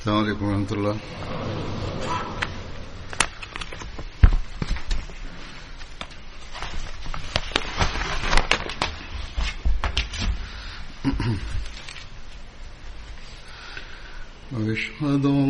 السلام عليكم ورحمة الله. أشهد أن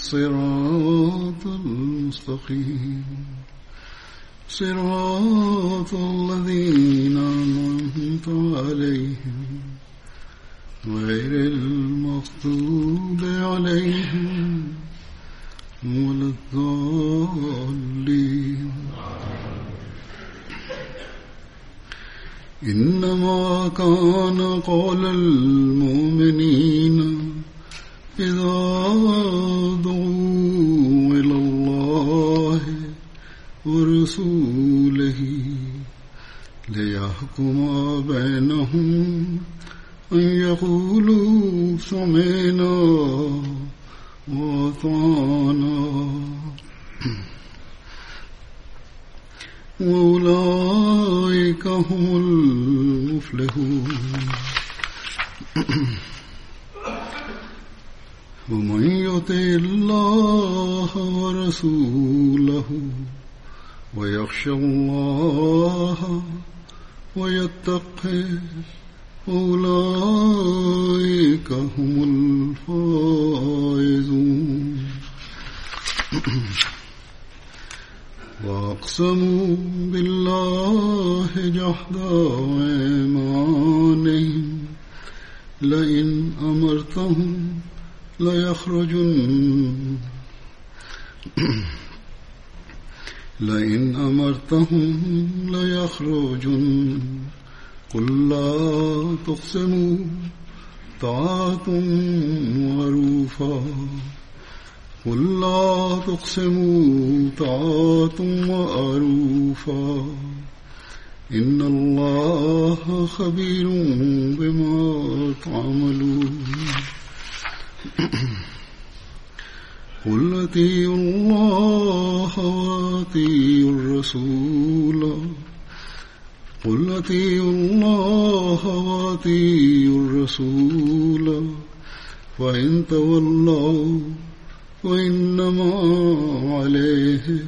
الصراط المستقيم. صراط الذين أنعمت عليهم غير المغضوب عليهم ولا الضالين. إنما كان قول المؤمنين إذا ورسوله ليحكم بينهم أن يقولوا سمعنا وأطعنا. وأولئك هم المفلحون. ومن يطع الله ورسوله ويخشى معروفا. قل لا تقسموا طاعة معروفا. إن الله خبير بما تعملون. قل أطيعوا فإن تولوا وإنما عليه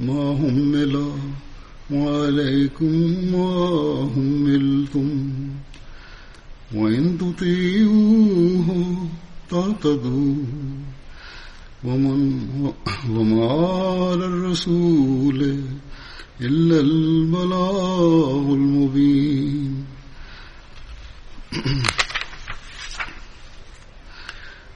ما همل وعليكم ما هملتم وإن تطيعوه تعتدوا. ومن وما على الرسول إلا البلاغ المبين.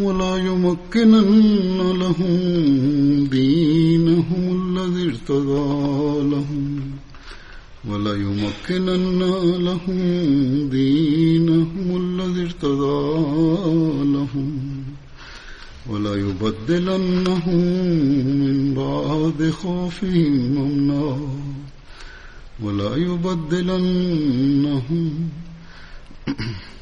ولا يمكنن لهم دينهم الذي ارتضى لهم. ولا يمكنن لهم دينهم الذي ارتضى لهم. ولا يبدلنهم من بعد خوفهم أمنا. ولا يبدلنهم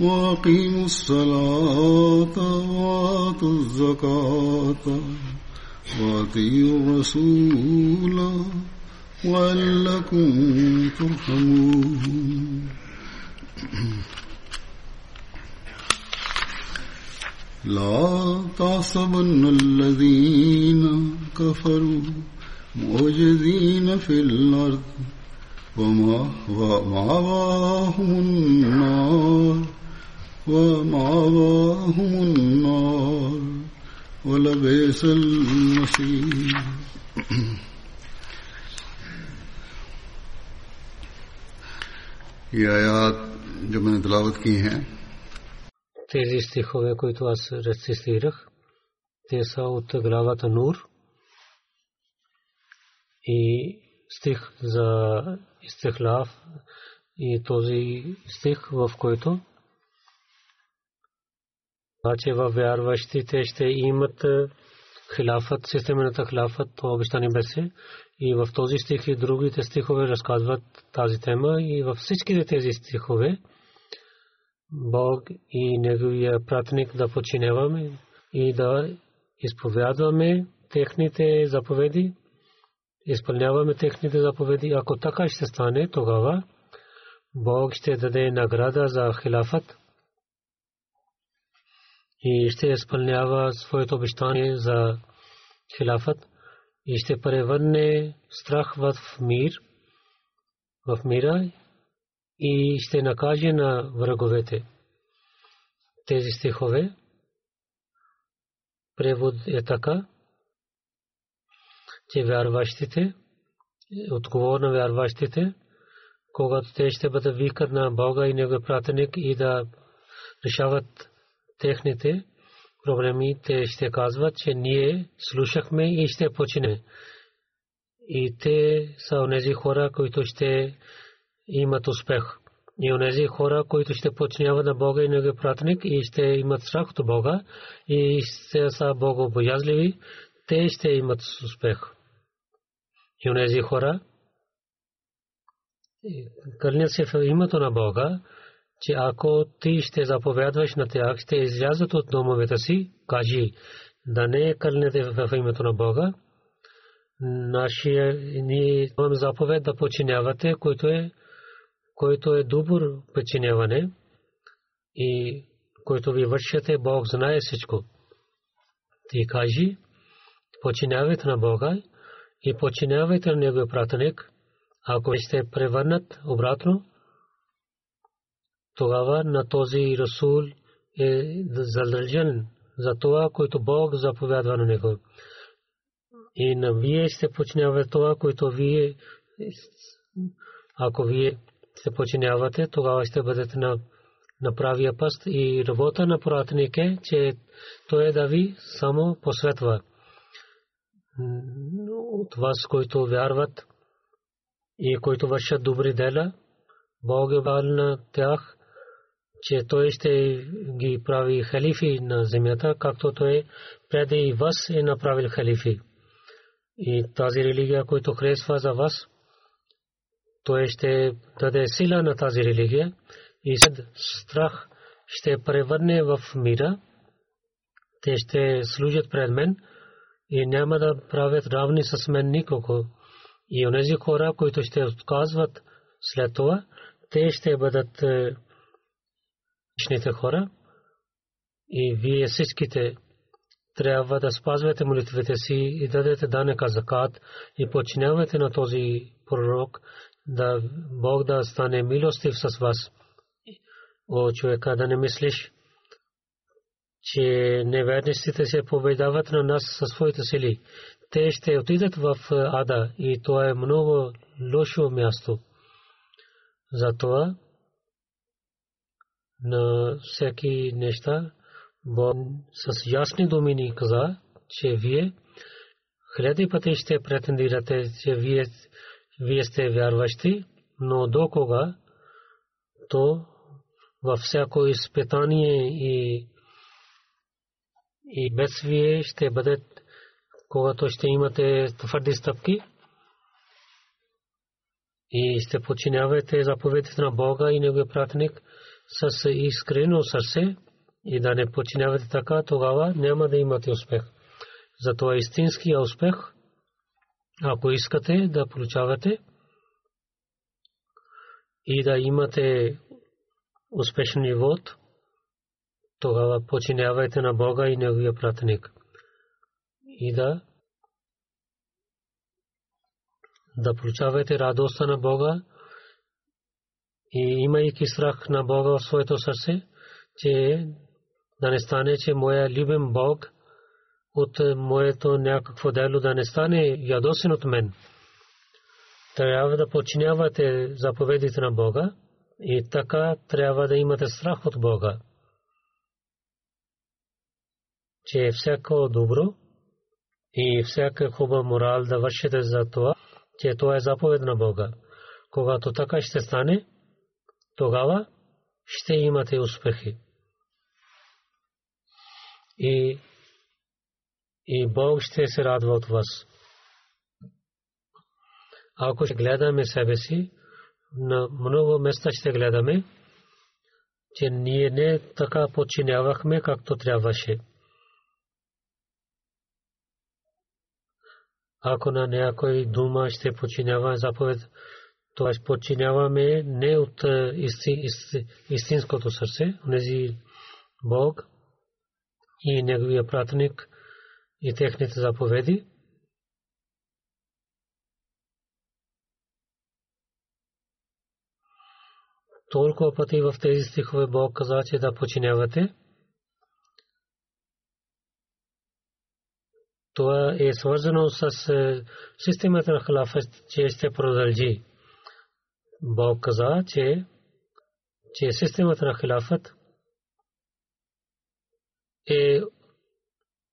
وأقيموا الصلاة وآتوا الزكاة وأطيعوا الرسول وعلكم ترحمون. لا تحسبن الذين كفروا معجزين في الأرض ومأواهم النار. ومأواهم النار ولبئس المصير. یہ آیات جو میں رکھ۔ تلاوت نور۔ استخلاف ای توزی سکھ وف کوئی تو۔ Че във вярващите ще имат хилафът, системата хилафът, то обещание беше. И в този стих и другите стихове разказват тази тема и във всичките тези стихове Бог и Неговия пратник да починяваме и да изповядваме техните заповеди, изпълняваме техните заповеди. Ако така ще стане, тогава Бог ще даде награда за хилафът и ще изпълнява своето обещание за хилафът и ще превърне страх в мир, в мира и ще накаже на враговете. Тези стихове превод е така, че вярващите, отговор на вярващите, когато те ще бъдат викат на Бога и Неговия пратеник и да решават техните проблеми, те ще казват, че ние слушахме и ще почине. И те са онези хора, които ще имат успех. И онези хора, които ще починяват на Бога и Неговия пратник и ще имат страх от Бога и ще са богобоязливи, те ще имат успех. И онези хора, кълнят се в името на Бога, че ако ти ще заповядваш на тях, ще излязат от домовете си, кажи, да не кълнете в името на Бога. Нашия ни заповед да починявате, който е, който е добър починяване и който ви вършите, Бог знае всичко. Ти кажи, починявайте на Бога и починявайте на Неговия пратеник, ако ще превърнат обратно, тогава на този Расул е задължен за това, което Бог заповядва на него. И на вие ще починявате това, което вие, ако вие се починявате, тогава ще бъдете на, на правия пъст и работа на пратник е, че той е да ви само посветва. От вас, които вярват и които вършат добри дела, Бог е на тях че той ще ги прави халифи на земята, както той преди и вас е направил халифи. И тази религия, която харесва за вас, той ще даде сила на тази религия и след страх ще превърне в мира. Те ще служат пред мен и няма да правят равни с мен никого. И онези хора, които ще отказват след това, те ще бъдат е, личните хора и вие всичките трябва да спазвате молитвите си и дадете данъка закат и починявате на този пророк да Бог да стане милостив с вас. О, човека, да не мислиш, че неверниците се победават на нас със своите сили. Те ще отидат в ада и това е много лошо място. Затова на всеки неща. Бог с ясни думи ни каза, че вие хиляди пъти ще претендирате, че вие, вие сте вярващи, но до кога то във всяко изпитание и, и бедствие ще бъде, когато ще имате твърди стъпки и ще подчинявате заповедите на Бога и Неговия пратеник с искрено сърце и да не подчинявате така, тогава няма да имате успех. Затова истинския успех, ако искате да получавате и да имате успешен живот, тогава починявайте на Бога и Неговия пратеник. И да да получавате радостта на Бога и имайки страх на Бога в своето сърце, че да не стане, че моя любим Бог от моето някакво дело да не стане ядосен от мен. Трябва да подчинявате заповедите на Бога и така трябва да имате страх от Бога. Че всяко добро и всяка хуба морал да вършите за това, че това е заповед на Бога. Когато така ще стане, тогава ще имате успехи. И, и Бог ще се радва от вас. Ако ще гледаме себе си, на много места ще гледаме, че ние не така подчинявахме, както трябваше. Ако на някой дума ще подчинява заповед, това подчиняваме не от истинското сърце, нези Бог и Неговия пратник и техните заповеди, толкова пъти в тези стихове Бог каза, че да починявате. Това е свързано с е, системата на халафът, че ще продължи. Бог каза, че, че системата на халафът е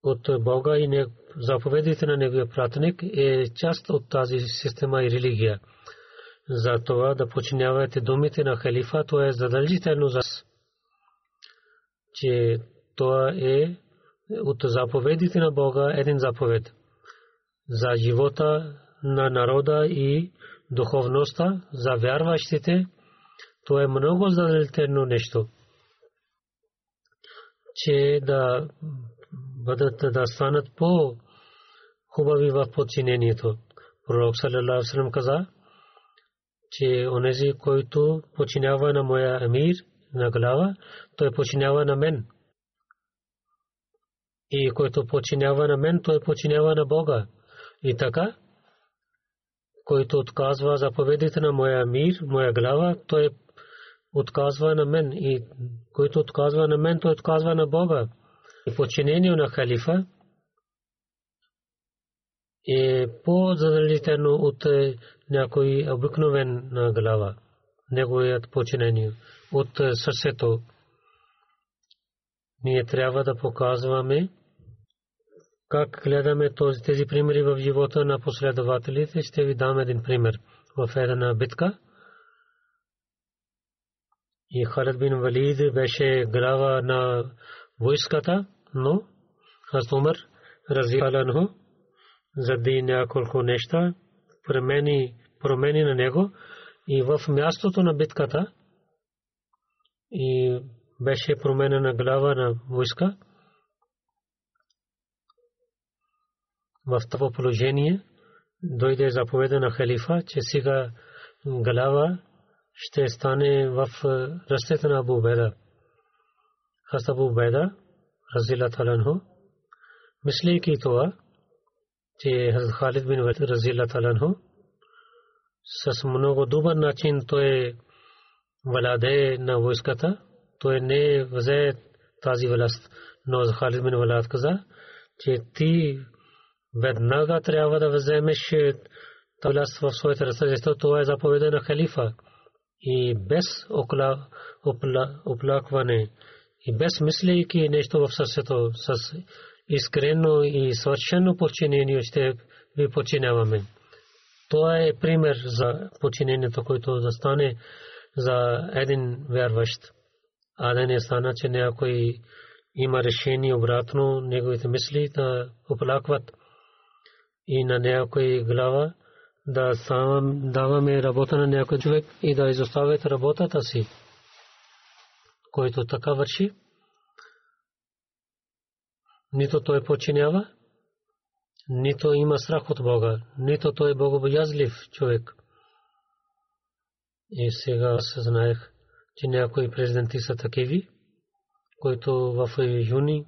от Бога и заповедите на Неговия пратеник е част от тази система и религия за това да починявате думите на халифа, то е задължително за че това е от заповедите на Бога един заповед за живота на народа и духовността, за вярващите, то е много задължително нещо, че да бъдат да станат по хубави в подчинението. Пророк саллалаху алейhi каза, че онези, който починява на моя емир, на глава, той починява на мен. И който починява на мен, той починява на Бога. И така, който отказва заповедите на моя мир, моя глава, той отказва на мен. И който отказва на мен, той отказва на Бога. И подчинение на халифа е по-задължително от някой обикновен глава, неговият починение от сърцето. Ние трябва да показваме как гледаме тези примери в живота на последователите. Ще ви дам един пример. В една битка и Халид бин Валид беше глава на войската, но Хазрат Умар разиаланху заради няколко неща промени промени на него и в мястото на битката и беше променена глава на войска. В това положение дойде заповеда на халифа, че сега глава ще стане в ръцете на Абу Беда. Хас Абу Беда, разила таланху, мислейки това, че Халид бин Валид разила таланху, с много добър начин той владее на войската. Той не взе тази власт. Но Халид бин Валад каза, че ти веднага трябва да вземеш власт в своята ръце, защото това е заповеда на халифа. и без оплакване и без мислейки нещо в сърцето с искрено и свършено подчинение ще ви подчиняваме. Това е пример за подчинението, което да стане за един вярващ. А да не стана, че някой има решение обратно, неговите мисли да оплакват и на някой глава да даваме работа на някой човек и да изоставят работата си, който така върши. Нито той подчинява, нито има страх от Бога, нито той е богобоязлив човек. И сега се знаех, че някои президенти са такиви, които в юни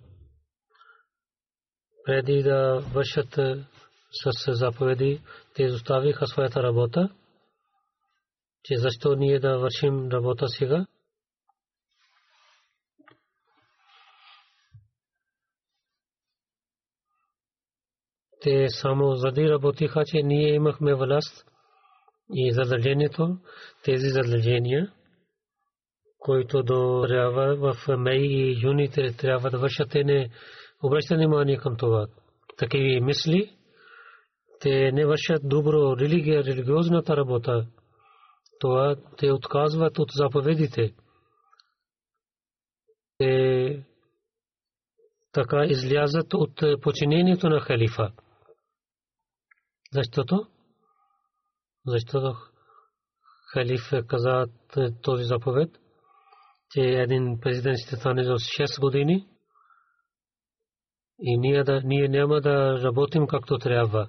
преди да вършат с заповеди, те изоставиха своята работа, че защо ние да вършим работа сега. Те само заради работиха, че ние имахме власт и задължението, тези задължения, които до в май и юни трябва да вършат, те не обръщат внимание към това. Такива мисли, те не вършат добро религия, религиозната работа. Това те отказват от заповедите. Те така излязат от починението на халифа. Защото? Защото халиф каза този заповед, че един президент ще стане за 6 години и ние, да, ние няма да работим както трябва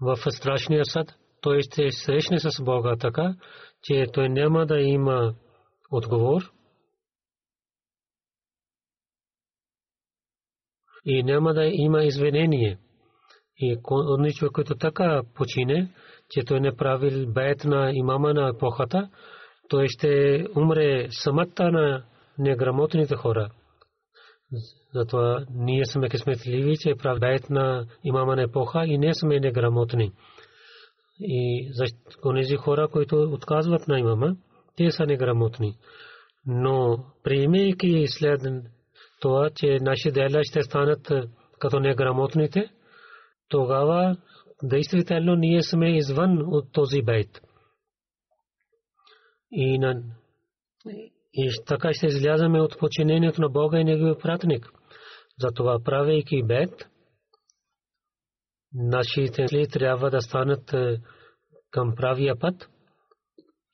в страшния съд, той ще срещне с Бога така, че той няма да има отговор и няма да има извинение. И онзи човек, който така почине, че той не правил бед на имама на епохата, той ще умре самата на неграмотните хора. Затова ние сме късметливи, че правдаят на имама на епоха и не сме неграмотни. И за хора, които отказват на имама, те са неграмотни. Но приемайки след това, че наши дела ще станат като неграмотните, тогава действително ние сме извън от този бейт. И на и така ще излязаме от починението на Бога и Неговия пратник. Затова правейки бед, нашите ли трябва да станат е, към правия път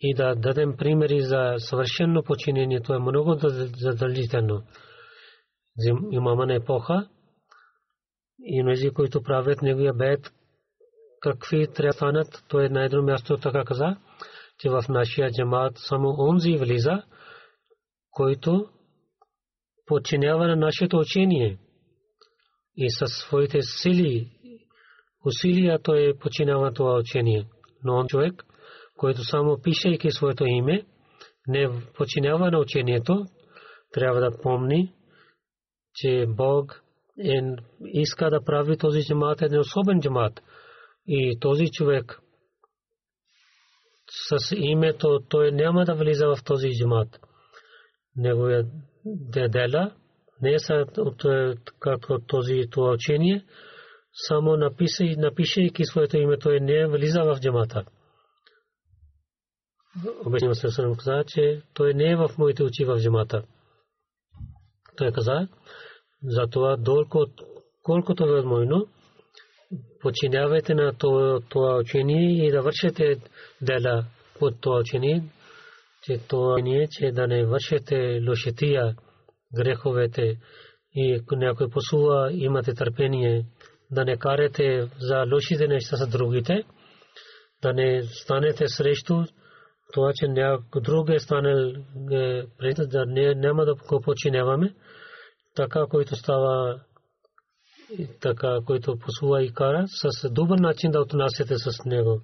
и да дадем примери за съвършено починение. Това е много задължително. Имама на епоха и тези, които правят неговия бед, какви трябва да станат, то е на едно място така каза, че в нашия джамат само онзи влиза, който подчинява на нашето учение и със своите сили, усилия той подчинява това учение. Но он човек, който само пишейки своето име, не подчинява на учението, трябва да помни, че Бог е, иска да прави този джамат един особен джамат. И този човек с името той няма да влиза в този джамат неговия дедела, не са от както този това учение, само напише, напишейки своето име, той не влиза в джамата. Обясни се съм каза, че той не е в моите очи в джамата. Той каза, затова долко, колкото е възможно, починявайте на това учение и да вършите дела под това учение, че това не е, че да не вършите лошития, греховете и някой посува, имате търпение, да не карате за лошите неща с другите, да не станете срещу това, че някой друг е станал да няма да го починяваме, така, който става така, който посува и кара, с добър начин да отнасяте с него.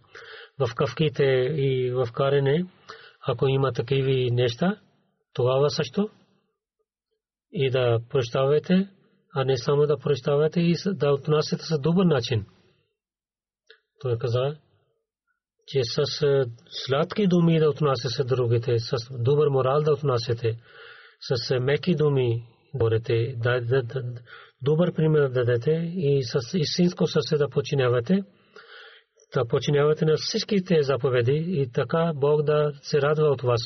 В кавките и в карене, ако има такива неща, тогава също и да прощавате, а не само да прощавате и да отнасяте с добър начин. Той каза, че с сладки думи да отнасяте другите, с добър морал да отнасяте, с меки думи говорите, да, да, да, добър пример да дадете и с истинско сърце да починявате, да починявате на всичките заповеди и така Бог да се радва от вас.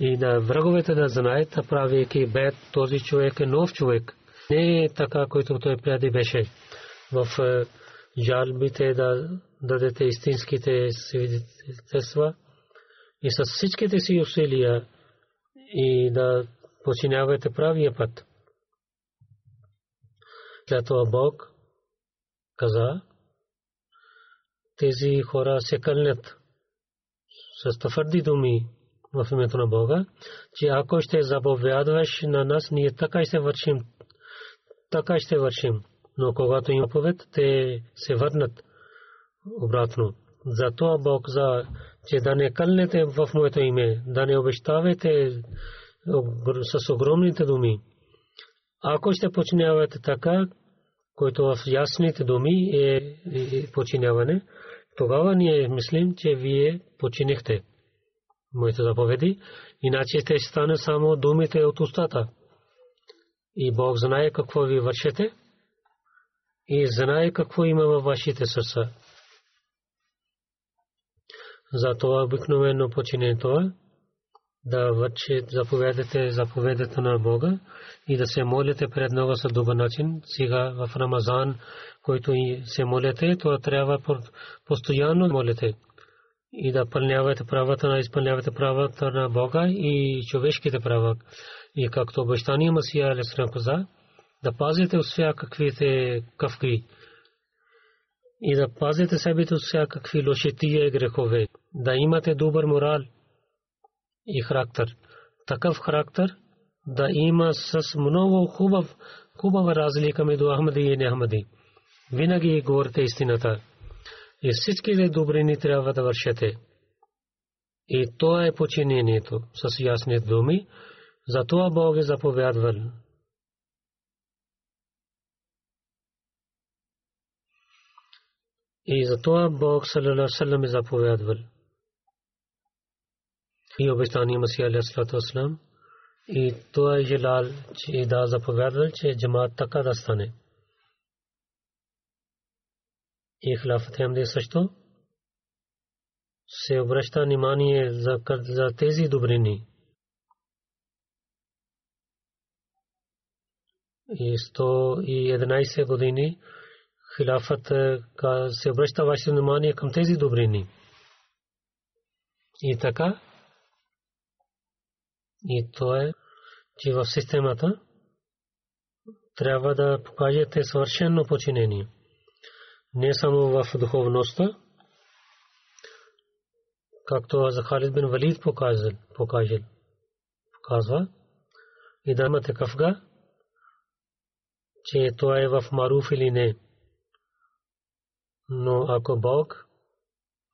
И да враговете да знаят, правейки бед, този човек е нов човек. Не е така, който той преди беше. В е, жалбите да дадете истинските свидетелства и с всичките си усилия и да починявате правия път. След Бог каза, тези хора се кълнят с твърди думи в името на Бога, че ако ще заповядваш на нас, ние така ще вършим, така ще вършим. Но когато има повед, те се върнат обратно. Затова Бог за, че да не кълнете в моето име, да не обещавате с огромните думи. Ако ще починявате така, който в ясните думи е починяване, тогава ние мислим, че вие починихте моите заповеди, иначе ще стане само думите от устата. И Бог знае какво ви вършите и знае какво има във вашите сърца. Затова обикновено почине това да върши заповедите, заповедите на Бога и да се молите пред Него за начин. Сега в Рамазан, който и се молите, то трябва постоянно молите и да пълнявате правата на изпълнявате правата на Бога и човешките права. И както обещания Масия Алесрам каза, да пазите от всякаквите кавки и да пазите себе от всякакви лошития и грехове, да имате добър морал – и характер. Такъв характер да има с много хубав, хубава разлика между Ахмади и Нехмади. Винаги говорите истината. И всичките добрини трябва да вършете. И то е починението с ясни думи. Затова Бог е заповядвал. И затова Бог салалалаху е заповядвал и обещание Масия вассалам и това е желал, че да заповядал, че джамаат така да стане. И хилафът Хамди също се обръща внимание за, за тези добрини. И 111 години хилафът се обръща ваше внимание към тези добрини. И така и то е, че в системата трябва да покажете съвършено починение. Не само в духовността, както за Халид бин Валид показал, показва, и да имате кафга, че това е в маруф или не. Но ако Бог,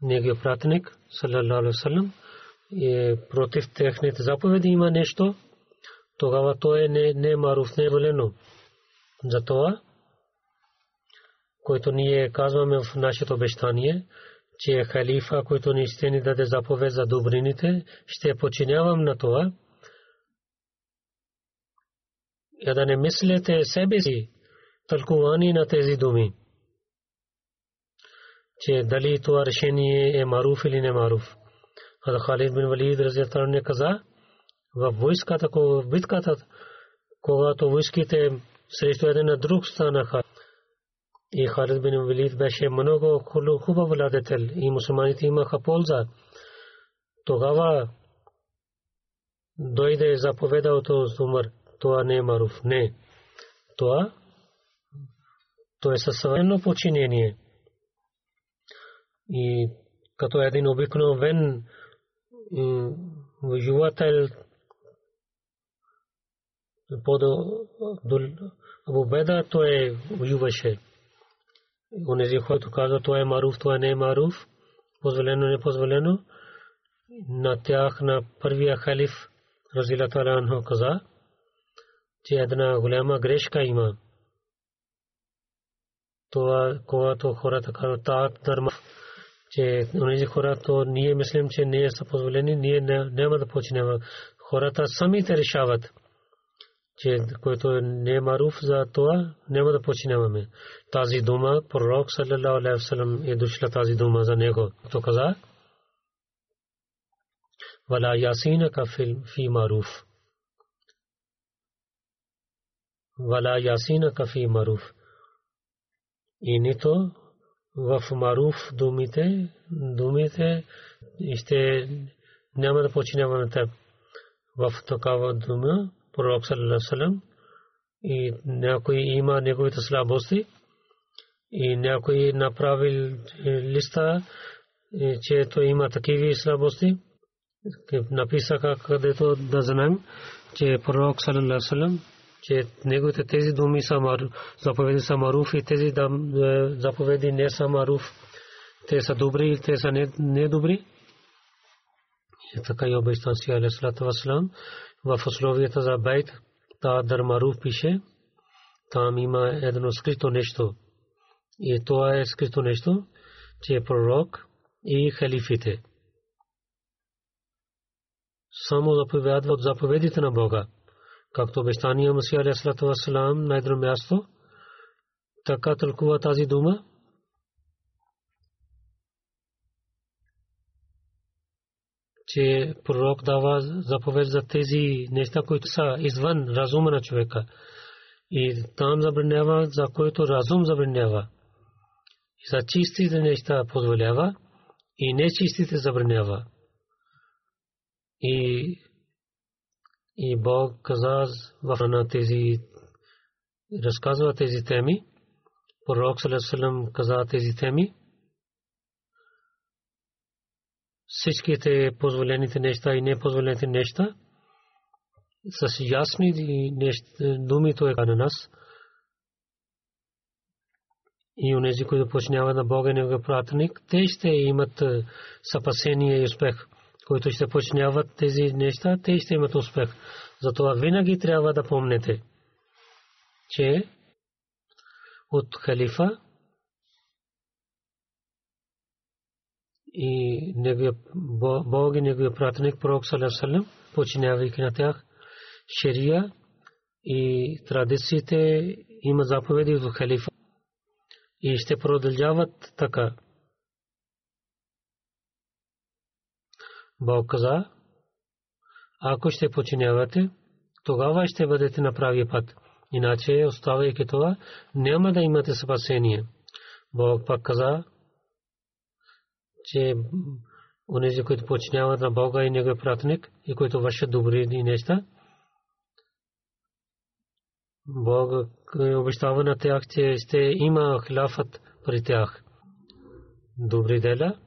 неговият пратник, саллалаху алейhi е против техните заповеди има нещо, тогава то е не, не маруф, не е волено. Затова, който ние казваме в нашето обещание, че халифа, който ни ще ни даде заповед за добрините, ще починявам на това. И да не мислите себе си, тълкувани на тези думи, че дали това решение е маруф или не маруф. Халид бин Валид разятар не каза в войската, в битката, когато войските срещу един на друг станаха. И Халид бин Валид беше много хубав владетел и мусулманите имаха полза. Тогава дойде заповеда от Умар. Това не е маруф. Не. Това то е съвършено подчинение. И като един обикновен воювател под Абу Беда той воюваше. Онези, който казва, това е маруф, това не е маруф, позволено, не позволено, на тях на първия халиф, Разилата Анхо каза, че една голяма грешка има. Това, когато хората казват, таат дърма, че онези хора, то ние мислим, че не са позволени, ние няма да почнем. Хората самите решават че който не е маруф за това, няма да починаваме. Тази дума, пророк саллалаху алейхи вассалам е дошла тази дума за него. То каза, вала ясинaka фи маруф. Вала ясинaka фи маруф. И нито в маруф думите, думите ще няма да починаваме теб. В такава дума, пророк саллалаху и някой има неговите слабости и някой направил листа, че той има такива слабости. Написаха където да знаем, че пророк саллалаху че неговите тези думи са заповеди са маруф и тези заповеди не са маруф. Те са добри, те са недобри. И така и обещан си алейхиссалату вассалам в условията за байт, та Дармаруф пише, там има едно скрито нещо. И това е скрито нещо, че е пророк и халифите. Само заповядват заповедите на Бога. Както обещания Масия Алейхиссалату Вассалам на едно място, така тълкува тази дума, че пророк дава заповед за тези неща, които са извън разума на човека. И там забранява, за който разум забранява. И за чистите неща позволява и нечистите забранява. И, и Бог каза на тези, разказва тези теми. Пророк Салесалам каза тези теми. Всичките позволените неща и непозволените неща с ясни думи той е на нас. И онези, които починяват на Бога и Неговия пратеник, те ще имат съпасение и успех. Които ще починяват тези неща, те ще имат успех. Затова винаги трябва да помнете, че от халифа и неговия Бог и неговия пратеник пророк саллаллаху починявайки на тях шерия и традициите има заповеди в халифа и ще продължават така. Бог каза, ако ще починявате, тогава ще бъдете на правия път. Иначе, оставайки това, няма да имате спасение. Бог пак каза, че онези, които починяват на Бога и Неговия пратеник и които вършат добри неща, Бог обещава на тях, че ще има хляфът при тях. Добри дела.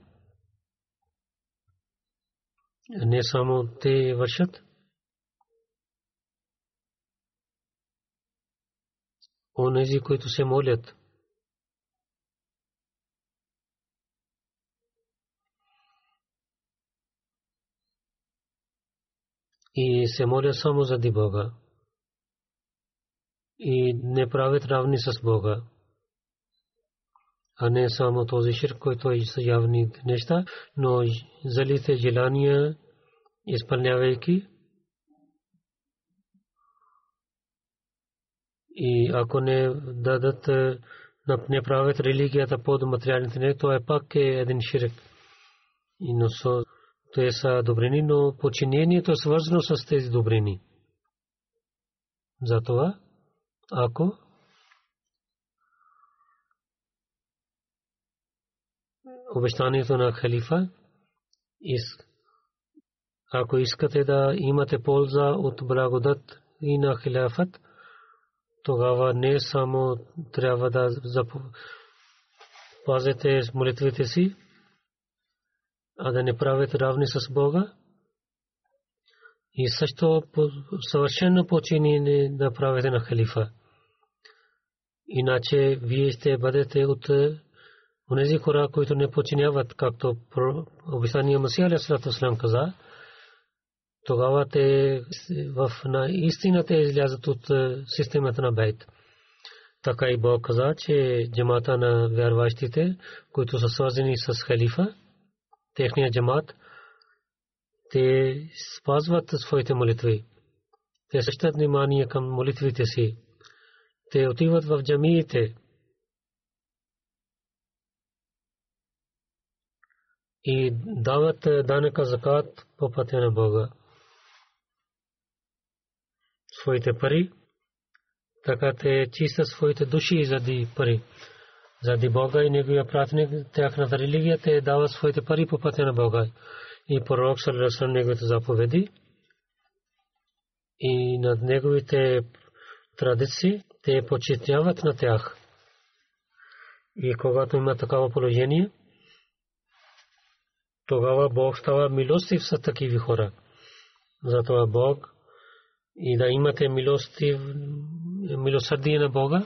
Не само те вършат. Онези, които се молят. И се моля само заради Бога. И не правят равни с Бога. А не само този ширк, който е са явни неща, но залите желания, изпълнявайки. И ако не дадат, не правят религията под материалните не, то е пак е един ширк. И но те са добрини, но подчинението е свързано с тези добрини. Затова, ако обещанието на халифа, ако искате да имате полза от благодат и на хиляфът, тогава не само трябва да пазете молитвите си, а да не правят равни с Бога. И също съвършено починение да правите на халифа. Иначе вие ще бъдете от онези хора, които не починяват, както обисания Масия Вассалам каза, тогава те в на истината излязат от системата на Бейт. Така и Бог каза, че джамата на вярващите, които са свързани с халифа, техният джамат, те спазват своите молитви. Те същат внимание към молитвите си. Те отиват в джамиите. И дават данъка закат по пътя на Бога. Своите пари така те чистят своите души заради пари. Заради Бога и Неговия пратеник, тяхната религия, те дават своите пари по пътя на Бога. И пророк Салерасъм неговите заповеди и над неговите традиции, те почитяват на тях. И когато има такава положение, тогава Бог става милостив с такива хора. Затова Бог и да имате милостив милосърдие на Бога,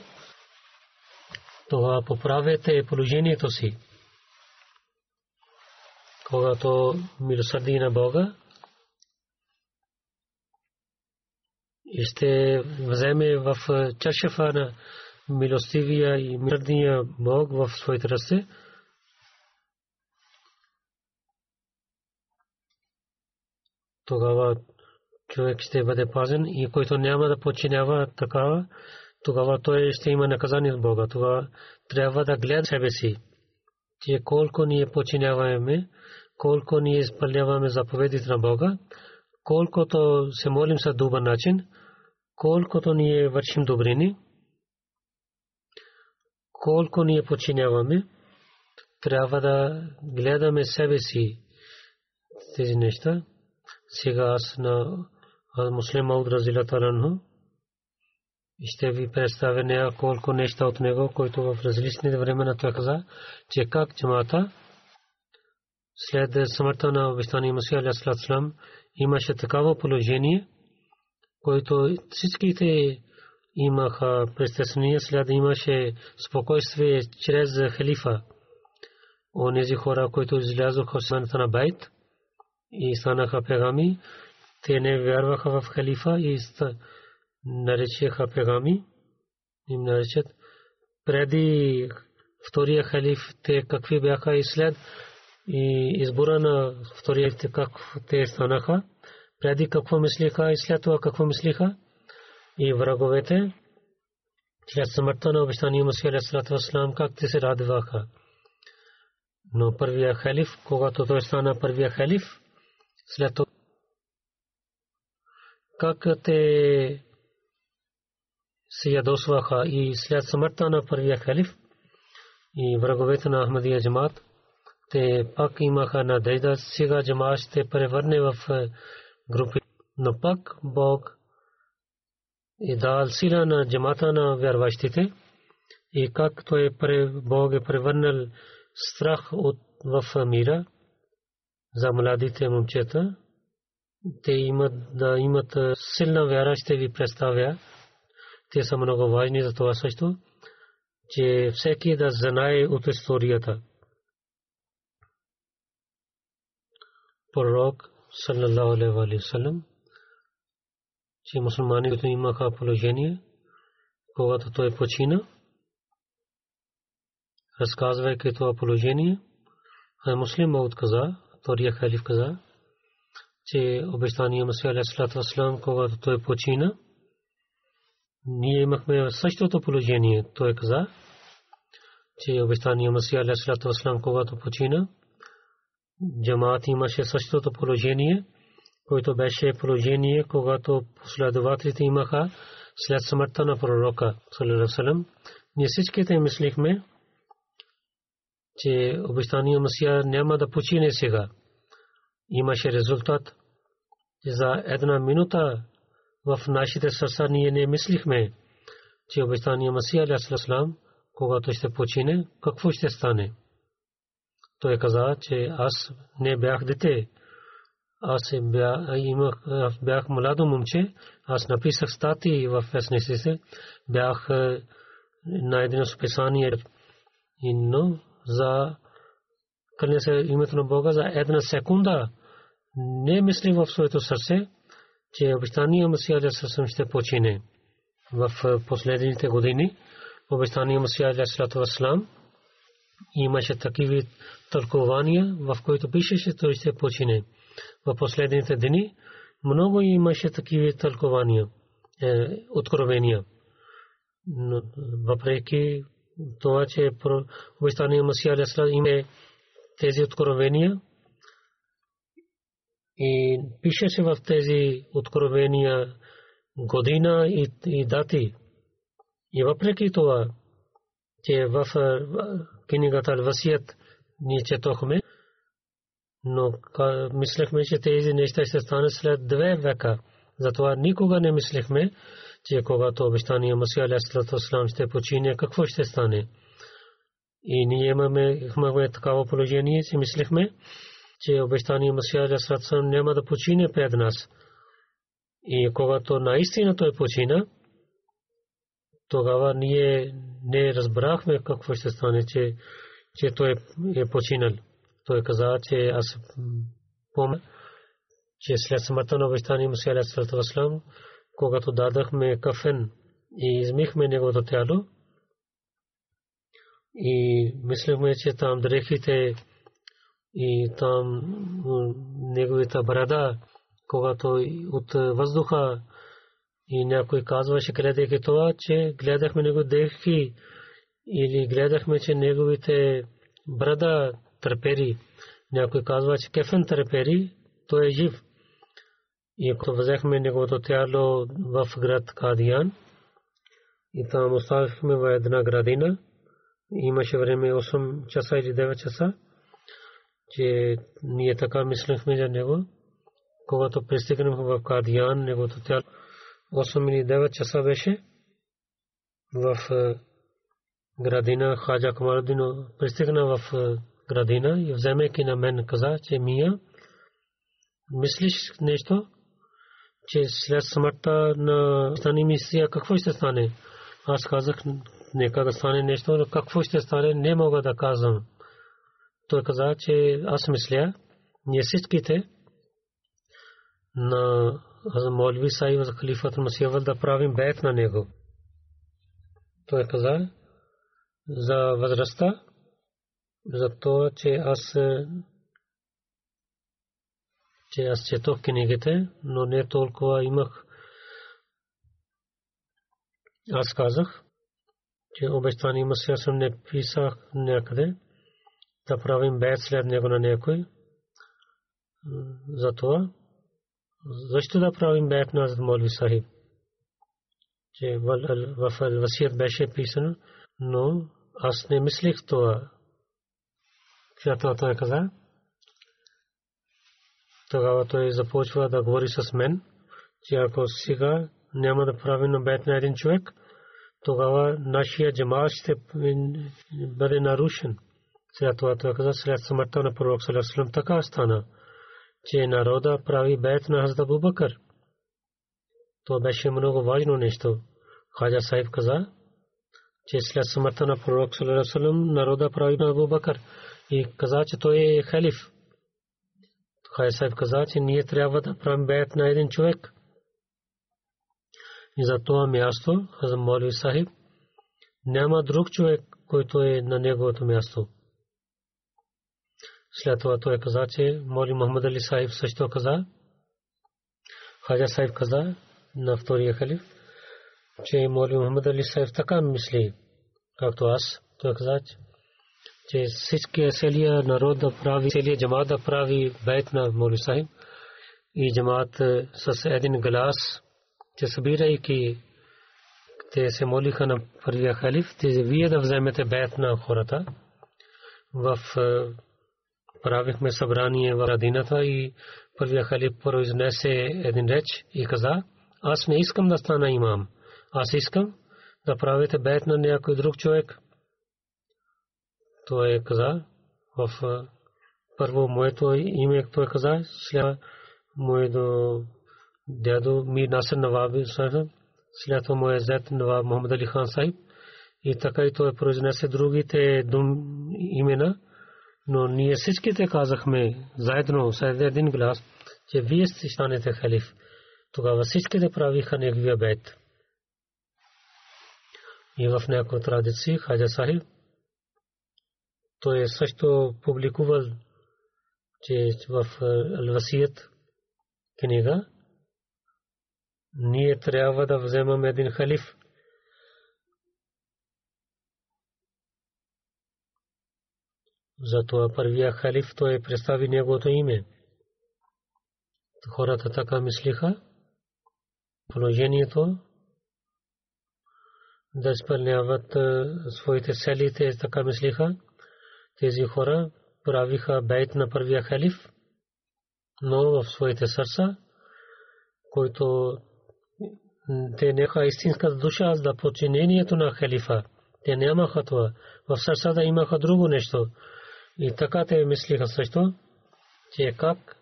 тогава поправете положението си. Когато милосърдие на Бога и ще вземе в чашефа на милостивия и мирния Бог в своите ръце, тогава човек ще бъде пазен и който няма да подчинява такава, тогава той ще има наказание от Бога. Това трябва да гледа себе си, че колко ние подчиняваме, колко ние изпълняваме заповедите на Бога, колкото се молим за добър начин, колкото ние вършим добрини, колко ние подчиняваме, трябва да гледаме себе си тези неща. Сега аз на Муслим Мауд Разилатаранху ще ви представя нея колко неща от него, който в различни времена той каза, че как джамата след смъртта на обещания Масия Алясалам имаше такава положение, който всичките имаха престъпления, след имаше спокойствие чрез халифа. Онези хора, които излязоха от на Байт и станаха пегами, те не вярваха в халифа и наречеха пегами. Им наречат преди втория халиф те какви бяха и след и избора на втория как те станаха. Преди какво мислиха и след това какво мислиха и враговете след смъртта на обещания Масия Алейхиссалату Вассалам как те се радваха. Но първия халиф, когато той стана първия халиф, след това как те се ядосваха и след смъртта на първия халиф и враговете на Ахмадия джамат, те пак имаха надежда, сега джамат ще превърне в е, групи. Но пак Бог е дал сила на джамата на вярващите и как той Бог е превърнал страх от в мира за младите момчета те имат да имат силна вяра, ще ви представя. Те са много важни за това също, че всеки да знае от историята. Пророк, саллалаху алейхи ва саллям, че мусулмани, които имаха положение, когато той почина, разказвайки това положение, а муслим Мауд каза, втория халиф каза, че обещания Масия Алейхиссалату Вассалам, когато той почина, ние имахме същото положение. Той каза, че обещания Масия Алейхиссалату Вассалам, когато почина, джамаат имаше същото положение, което беше положение, когато последователите имаха след смъртта на пророка, саллалаху Ние всичките мислихме, че обещания Масия няма да почине сега. Имаше резултат за една минута в нашите сърца ние не мислихме, че обещания Масия Алясалам, когато ще почине, какво ще стане. той каза, че аз не бях дете. Аз бях, бях младо момче. Аз написах статии в вестниците. Бях на едно списание. Но за кърне се името на Бога за една секунда не мисли в своето сърце, че обещания Масия Алисалам ще почине в последните години. Обещания Масия Алисалам имаше такива тълкования, в които пишеше, той ще почине. В последните дни много имаше такива тълкования, е, откровения. Но въпреки това, че обещания Масия Алисалам има тези откровения, и пишеше в тези откровения година и, и дати. И въпреки това, че в книгата Ал-Васият ние четохме, но мислехме, че тези неща ще станат след две века. Затова никога не мислехме, че когато обещания Масия Алейхиссалам ще почине, какво ще стане. И ние имаме, имаме такава положение, че мислехме, че обещания Масия Алейхиссалам няма да почине пред нас. И когато наистина той почина, тогава ние не разбрахме какво ще стане, че, че той е починал. Той каза, че аз помня, че след смъртта на обещания Масия Алейхиссалам, когато дадахме кафен и измихме неговото тяло, и мислихме, че там дрехите и там неговата брада, когато от въздуха и някой казваше, гледайки това, че гледахме него дехи или гледахме, че неговите брада търпери. Някой казва, че кефен търпери, той е жив. И ако взехме неговото тяло в град Кадиян, и там оставихме в една градина, имаше време 8 часа или 9 часа, че ние така мислехме за него. Когато пристигнем в Кадиян, неговото тяло 8 или 9 часа беше в е, градина Хаджа Камардино пристигна в е, градина и вземайки на мен каза, че Мия, мислиш нещо, че след смъртта на стани мисия какво ще стане? Аз казах, нека да стане нещо, но какво ще стане, не мога да казвам. Той каза, че аз мисля, ние всичките на Молви Саиб за халифът Масиявал да правим бейт на него. Той каза за възрастта, за това, че аз че аз четох книгите, но не толкова имах. Аз казах, че обещани Масия съм не писах някъде да правим бед след него на някой. Затова, защо да правим бед на Молви Сахиб? Че в Васият беше писано, но аз не мислих това. Когато той каза, тогава той започва да говори с мен, че ако сега няма да правим бед на един човек, тогава нашия джамаат ще бъде нарушен. След това той каза, след смъртта на пророк Салесалам така стана, че народа прави бед на Хазда Бубакър. То беше много важно нещо. Хаджа Сайб каза, че след смъртта на пророк Салесалам народа прави на Бубакър и каза, че той е халиф. Хаджа Сайб каза, че ние трябва да правим бед на един човек. И за това място, Хазам Молви Сахиб, няма друг човек, който е на неговото място. След това той каза, че Моли Мухаммад Али Сахиб също каза, Хаджа Сахиб каза на втория халиф, че Моли Мухаммад Али Сахиб така мисли, както аз. Той каза, че всички целия народ да прави, целия джамат да прави бейт на Моли Сахиб и джамат с един глас, че събирайки те се молиха на първия халиф, те вие да вземете бейт на хората. В правихме събрание в Радината и първия халиф произнесе един реч и каза, аз не искам да стана имам. Аз искам да правите бед на някой друг човек. Той каза, в първо моето име той каза, след моето дядо ми Насер Наваби след това моят зет Наваб Мохаммад Али Хан Сайб и така и той произнесе другите имена, но ние всичките казахме заедно с един глас, че вие сте станете халиф. Тогава всичките правиха неговия бед. И в някои традиции Хаджа Сахиб той е също публикувал, че в Ал-Васият книга ние трябва да вземаме един халиф. Затова първия халиф той представи неговото име. Хората така мислиха. Положението да изпълняват своите цели, те така мислиха. Тези хора правиха бейт на първия халиф, но в своите сърца, който те неха истинска душа за подчинението на халифа. Те нямаха това. В сърцата имаха друго нещо. И така те мислиха също, че как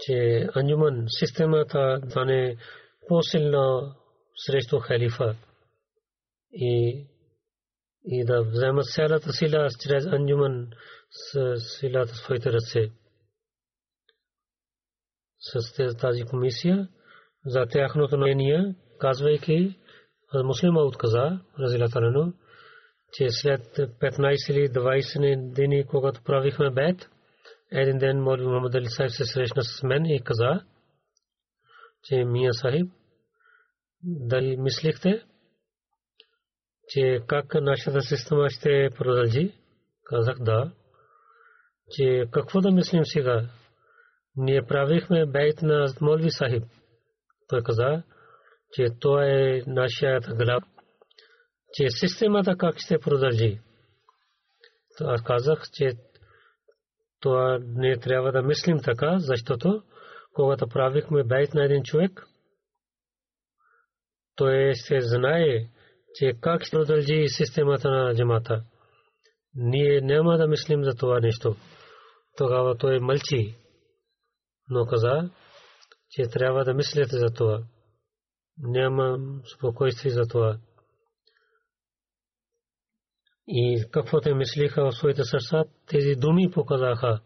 че анюман системата да не по-силна срещу халифа и и да вземат цялата сила чрез анюман с силата своите ръце. С тази комисия за тяхното мнение, казвайки, муслима отказа, разилатарено, че след 15 или 20 дни, когато правихме бед, един ден Моли Мухаммад Али се срещна с мен и каза, че Мия Сахиб, дали мислихте, че как нашата система ще продължи? Казах да. Че какво да мислим сега? Ние правихме бейт на Молви Сахиб. Той каза, че то е нашият глав, че системата как ще продължи. Аз казах, че това не трябва да мислим така, защото когато правихме бейт на един човек, той ще знае, че как ще продължи системата на джамата. Ние няма да мислим за това нещо. Тогава той мълчи но каза, че трябва да мислите за това. Няма спокойствие за това. И какво те мислиха в своите сърца, тези думи показаха.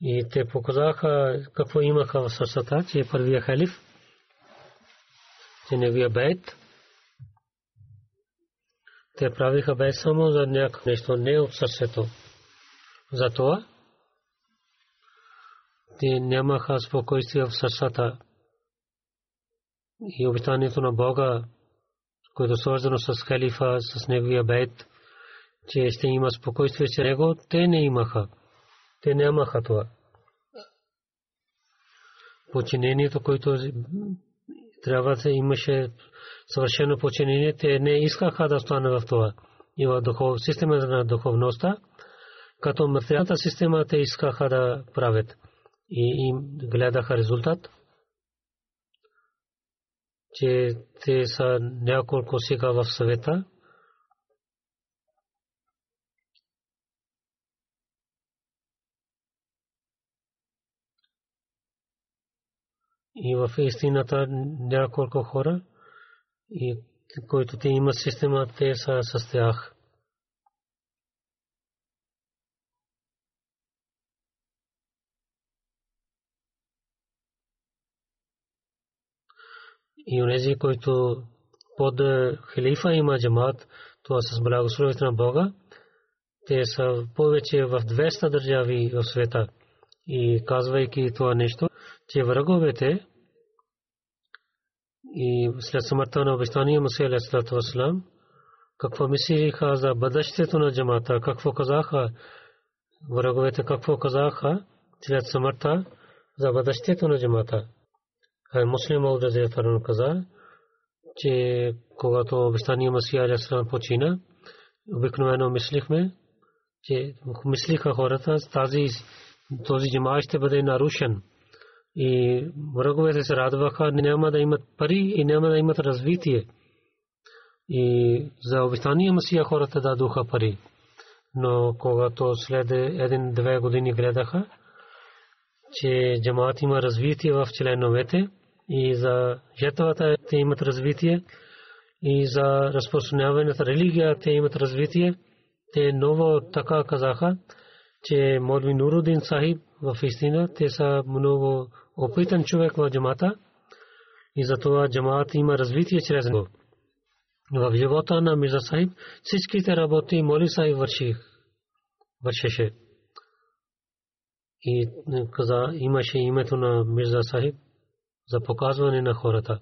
И те показаха какво имаха в сърцата, че е първия халиф, че неговия бейт. Те правиха бейт само за някакво нещо, не от сърцето. Затова те нямаха спокойствие в сърцата и обитанието на Бога, което е свързано с халифа, с неговия бейт, че ще има спокойствие с него, те не имаха. Те нямаха това. Починението, което трябва да имаше съвършено починение, те не искаха да стане в това. И в духов, системата на духовността, като материалната система, те искаха да правят и им гледаха резултат, че те са няколко сега в съвета. И в истината няколко хора, и които те имат система, те са с тях. и онези, които под халифа има джамат, това с благословението на Бога, те са повече в 200 държави в света. И казвайки това нещо, че враговете и след смъртта на обещания Муса алейхиссалату вассалам, какво мислиха за бъдещето на джамата, какво казаха враговете, какво казаха след смъртта за бъдещето на джамата. Муслим Мауд Разиятаран каза, че когато обещания Масия Алясалам почина, обикновено мислихме, че мислиха хората, тази, този джамаа ще бъде нарушен. И враговете се радваха, няма да имат пари и няма да имат развитие. и за обещания Масия хората дадоха пари. Но когато след един-две години гледаха, че джамаат има развитие в членовете и за жетвата те имат развитие и за разпространяването религия те имат развитие, те ново така казаха, че Молви Нурудин Сахиб в истина те са много опитан човек в джамата и затова джамаат има развитие чрез него. В живота на Мирза Сахиб всичките работи Моли Сахиб върши, вършеше. И каза, имаше името на Мирза Сахиб за показване на хората.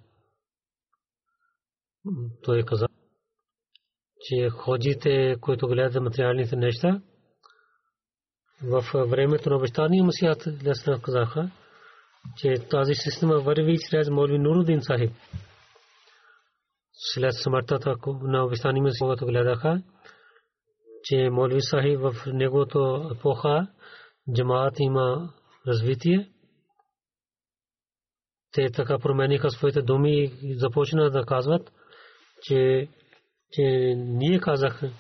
Той каза, че ходите, които гледат материалните неща, в времето на обещания Масият Лесна казаха, че тази система върви чрез Молви Нурудин Сахиб. След смъртта на обещания Масият гледаха, че Молви Сахиб в неговото епоха джамаат има развитие. Те така промениха своите думи и започнаха да казват, че, че ние казахме,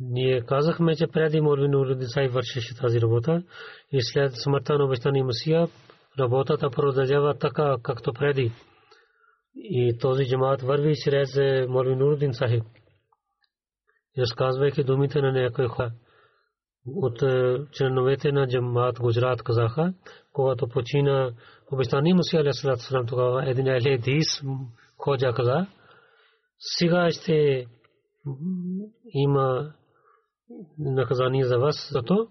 ние казахме, че преди Молви Нуруди Сай вършеше тази работа и след смъртта на обещания Масия работата продължава така, както преди. И този джамаат върви чрез Молви Нурудин Сахиб. Разказвайки думите на някой хора от членовете на джамаат Гуджрат казаха, когато почина обещания Масия Алейхиссалам тогава един еледис ходжа каза, сега ще има наказание за вас за то.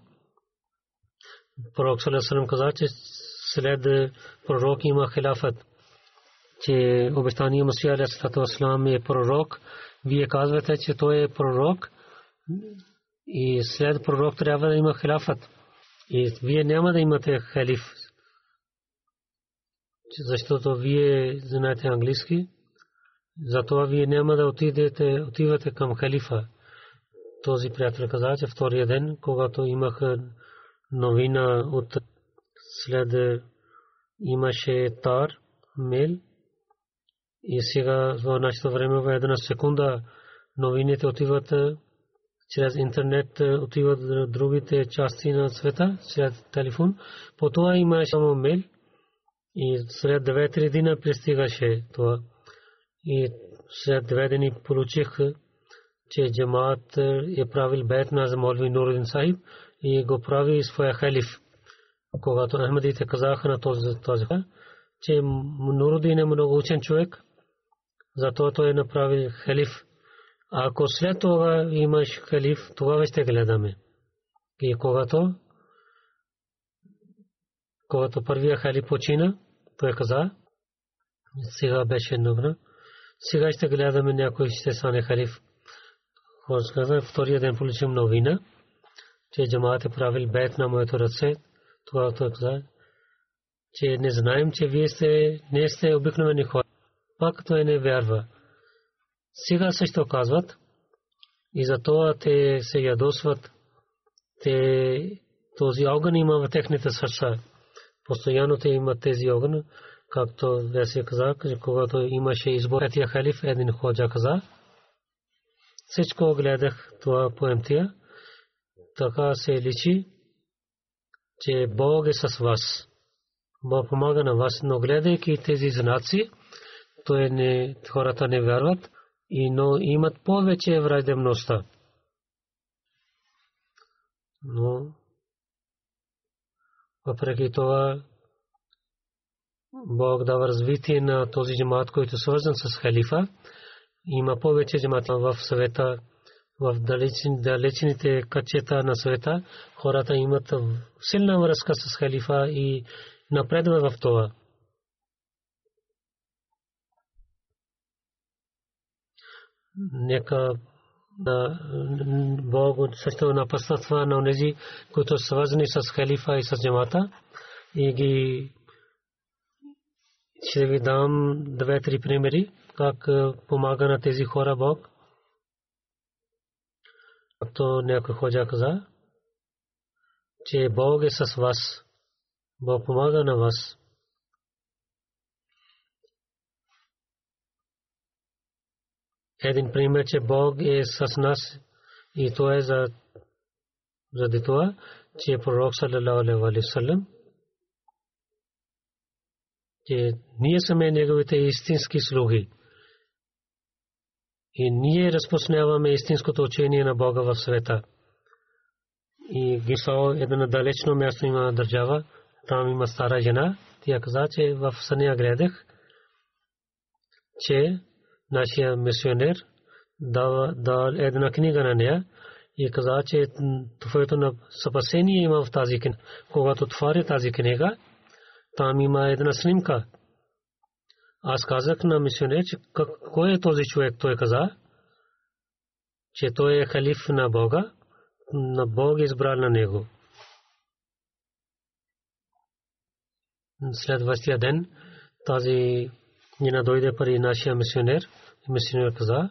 Пророк Салесалам каза, че след пророк има хилафът, че обещание Масия Алейхиссалам е пророк. Вие казвате, че той е пророк и след пророк трябва да има хилафът. И вие няма да имате халиф. Защото вие знаете английски. Затова вие няма да отидете, отивате към халифа този приятел каза, че втория ден, когато имах новина от след имаше тар, мейл и сега в нашето време в една секунда новините отиват чрез интернет, отиват в другите части на света, чрез телефон. По това има само мейл и след 2-3 дена пристигаше това. И след две дни получих че джамаат е правил бейт на Молви Нурудин Сахиб и го прави своя халиф. Когато Ахмадите казаха на този този че Нурудин е много учен човек, затова той е направил халиф. Ако след това имаш халиф, тогава ще гледаме. И когато когато първия халиф почина, той каза, сега беше новина, сега ще гледаме някой ще стане халиф каза, втория ден получим новина, че джамаат е правил бейт на моето ръце. Това той каза, че не знаем, че вие сте, не сте обикновени хора. Пак той не вярва. Сега също казват, и за това те се ядосват. Те, този огън има в техните сърца. Постоянно те имат тези огън, както весе каза, когато имаше избор, тия халиф, един ходжа каза, всичко гледах това поемтия. Така се личи, че Бог е с вас. Бог помага на вас, но гледайки тези знаци, то е не, хората не вярват, и, но имат повече враждебността. Но въпреки това Бог дава развитие на този джамат, който е свързан с халифа има повече джамати в света, в далечните качета на света, хората имат силна връзка с халифа и напредва в това. Нека Бог също напътства на тези, които са свързани с халифа и с джамата и ги ще ви дам две-три примери как помага на тези хора Бог. Както някой ходжа каза, че Бог е с вас. Бог помага на вас. един пример, че Бог е с нас и то е за заради това, че пророк саллалаху алейхи васалам че ние сме неговите истински слуги. И ние разпространяваме истинското учение на Бога в света. И Гисао едно далечно място има държава, там има стара жена. Тя каза, че в съня гледах, че нашия мисионер дава една книга на нея и каза, че твоето на спасение има в тази книга. Когато отваря тази книга, там има една снимка. Аз казах на мисионер, че кой е този човек? Той каза, че той е халиф на Бога, на Бог е избрал на него. Следващия ден тази ни дойде пари нашия мисионер. Мисионер каза,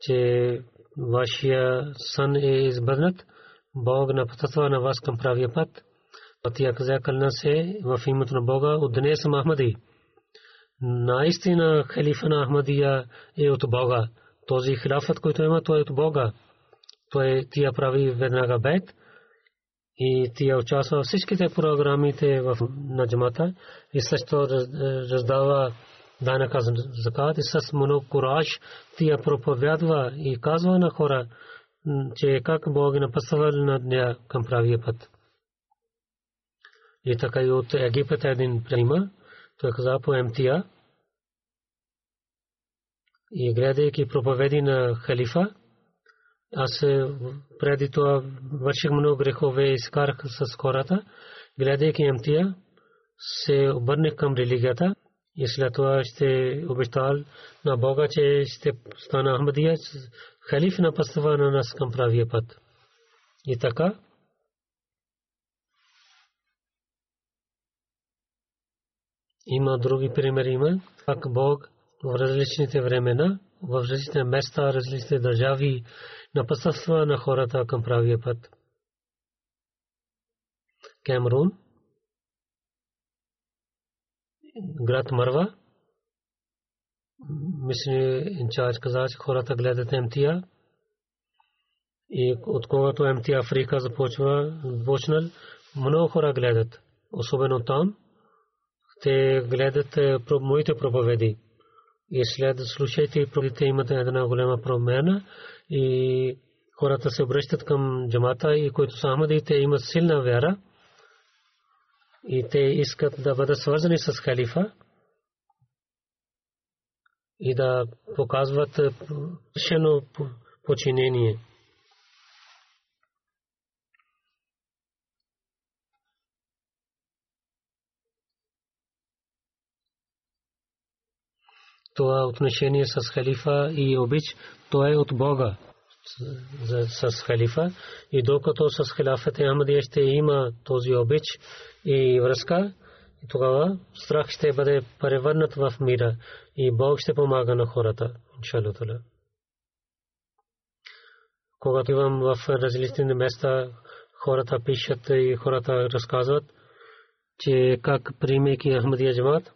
че вашия сън е избърнат, Бог напътства на вас към правия път. Тя каза кълна се в името на Бога от днес съм Ахмади. Наистина халифа на Ахмадия е от Бога. Този хилафът, който има, той е от Бога. Той тия прави веднага бед и тия участва в всичките програмите в, на джамата и също раздава данъка закат и с много кураж тия проповядва и казва на хора, че как Бог е напъствал на дня към правия път. И така и от Египет един прима, той каза по МТА и гледайки проповеди на халифа, аз преди това върших много грехове и изкарах с хората, гледайки МТА, се обърнах към религията и след това ще обещал на Бога, че ще стана Ахмадия, халиф на пастава на нас към правия път. И така, има други примери, има как Бог в различните времена, в различните места, различните държави напътства на хората към правия път. Камерун град Марва. Мисля, инчарж каза, че хората гледат МТА. И от когато МТА Африка започва, почнал, много хора гледат. Особено там, те гледат е, моите проповеди. И след слушайте проповедите имат една голяма промена и хората се обръщат към джамата и които са амадите имат силна вяра и те искат да бъдат свързани с халифа и да показват решено починение. Това отношение с халифа и обич, то е от Бога с халифа и докато с халифът Ахмадия ще има този обич и връзка, тогава страх ще бъде превърнат в мира и Бог ще помага на хората. Иншалlah. Когато имам в различни места, хората пишат и хората разказват, че как приемайки Ахмадия джамат,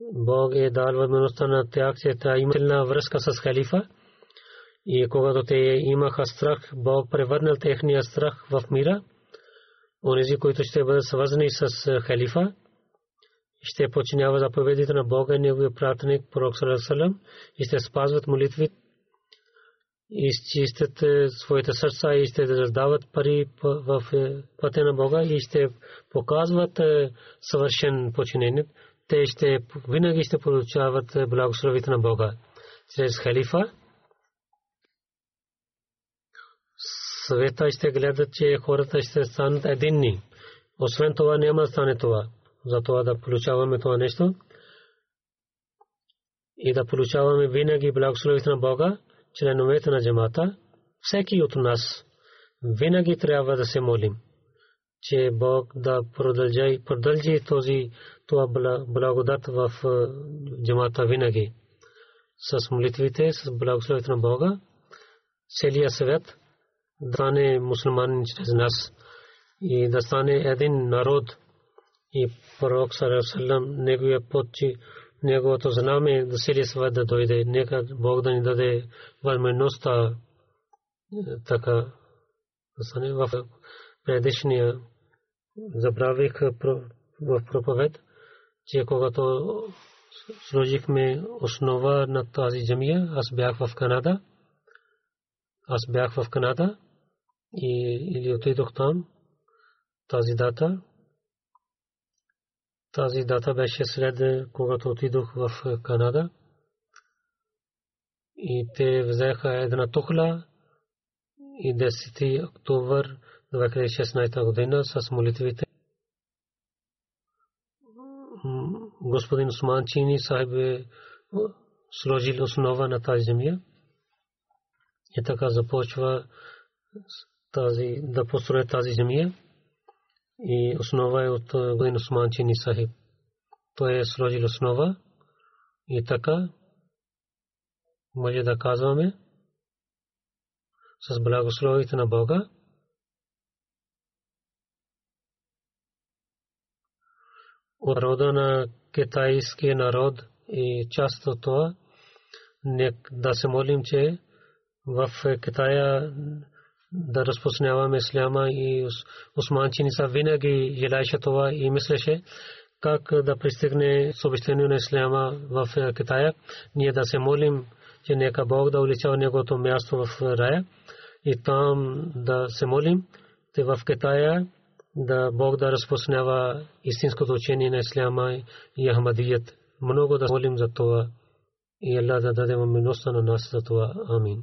Бог е дал възможността на тях, че та има силна връзка с халифа. И когато те имаха страх, Бог превърнал техния страх в мира. Онези, които ще бъдат свързани с халифа, ще починяват заповедите на Бога и Неговия пратеник Пророк Салам и ще спазват молитви изчистят своите сърца и ще раздават пари в пътя на Бога и ще показват съвършен починение те ще винаги ще получават благословите на Бога. Чрез халифа света ще гледат, че хората ще станат единни. Освен това няма да стане това. Затова да получаваме това нещо и да получаваме винаги благословите на Бога, членовете на джамата, всеки от нас винаги трябва да се молим че Бог да продължи този това благодат в джамата винаги. С молитвите, с благословите на Бога, целият свет да стане мусулман чрез нас и да стане един народ и пророк Сарасалам неговия подчи неговото знаме да сели свет да дойде. Нека Бог да ни даде възможността така стане в предишния забравих в проповед, че когато сложихме основа на тази джамия, аз бях в Канада. Аз бях в Канада и или отидох там тази дата. Тази дата беше след когато отидох в Канада. И те взеха една тухла и 10 октомври 2016 година с молитвите. Господин Усман Чини сахиб е сложил основа на тази земя. И така започва тази, да построя тази земя. И основа е от господин Усман Чини сахиб. Той е сложил основа. И така може да казваме с благословите на Бога. От рода на китайския народ и част от това, да се молим, че в Китая да разпространяваме исляма и османчини са винаги желаеше това и мислеше как да пристигне съобщение на исляма в Китая. Ние да се молим, че нека Бог да уличава неговото място в рая и там да се молим, те в Китая да Бог да разпространява истинското учение на Исляма и Ахмадият. Много да молим за това и Аллах да даде милостта на нас за това. Амин.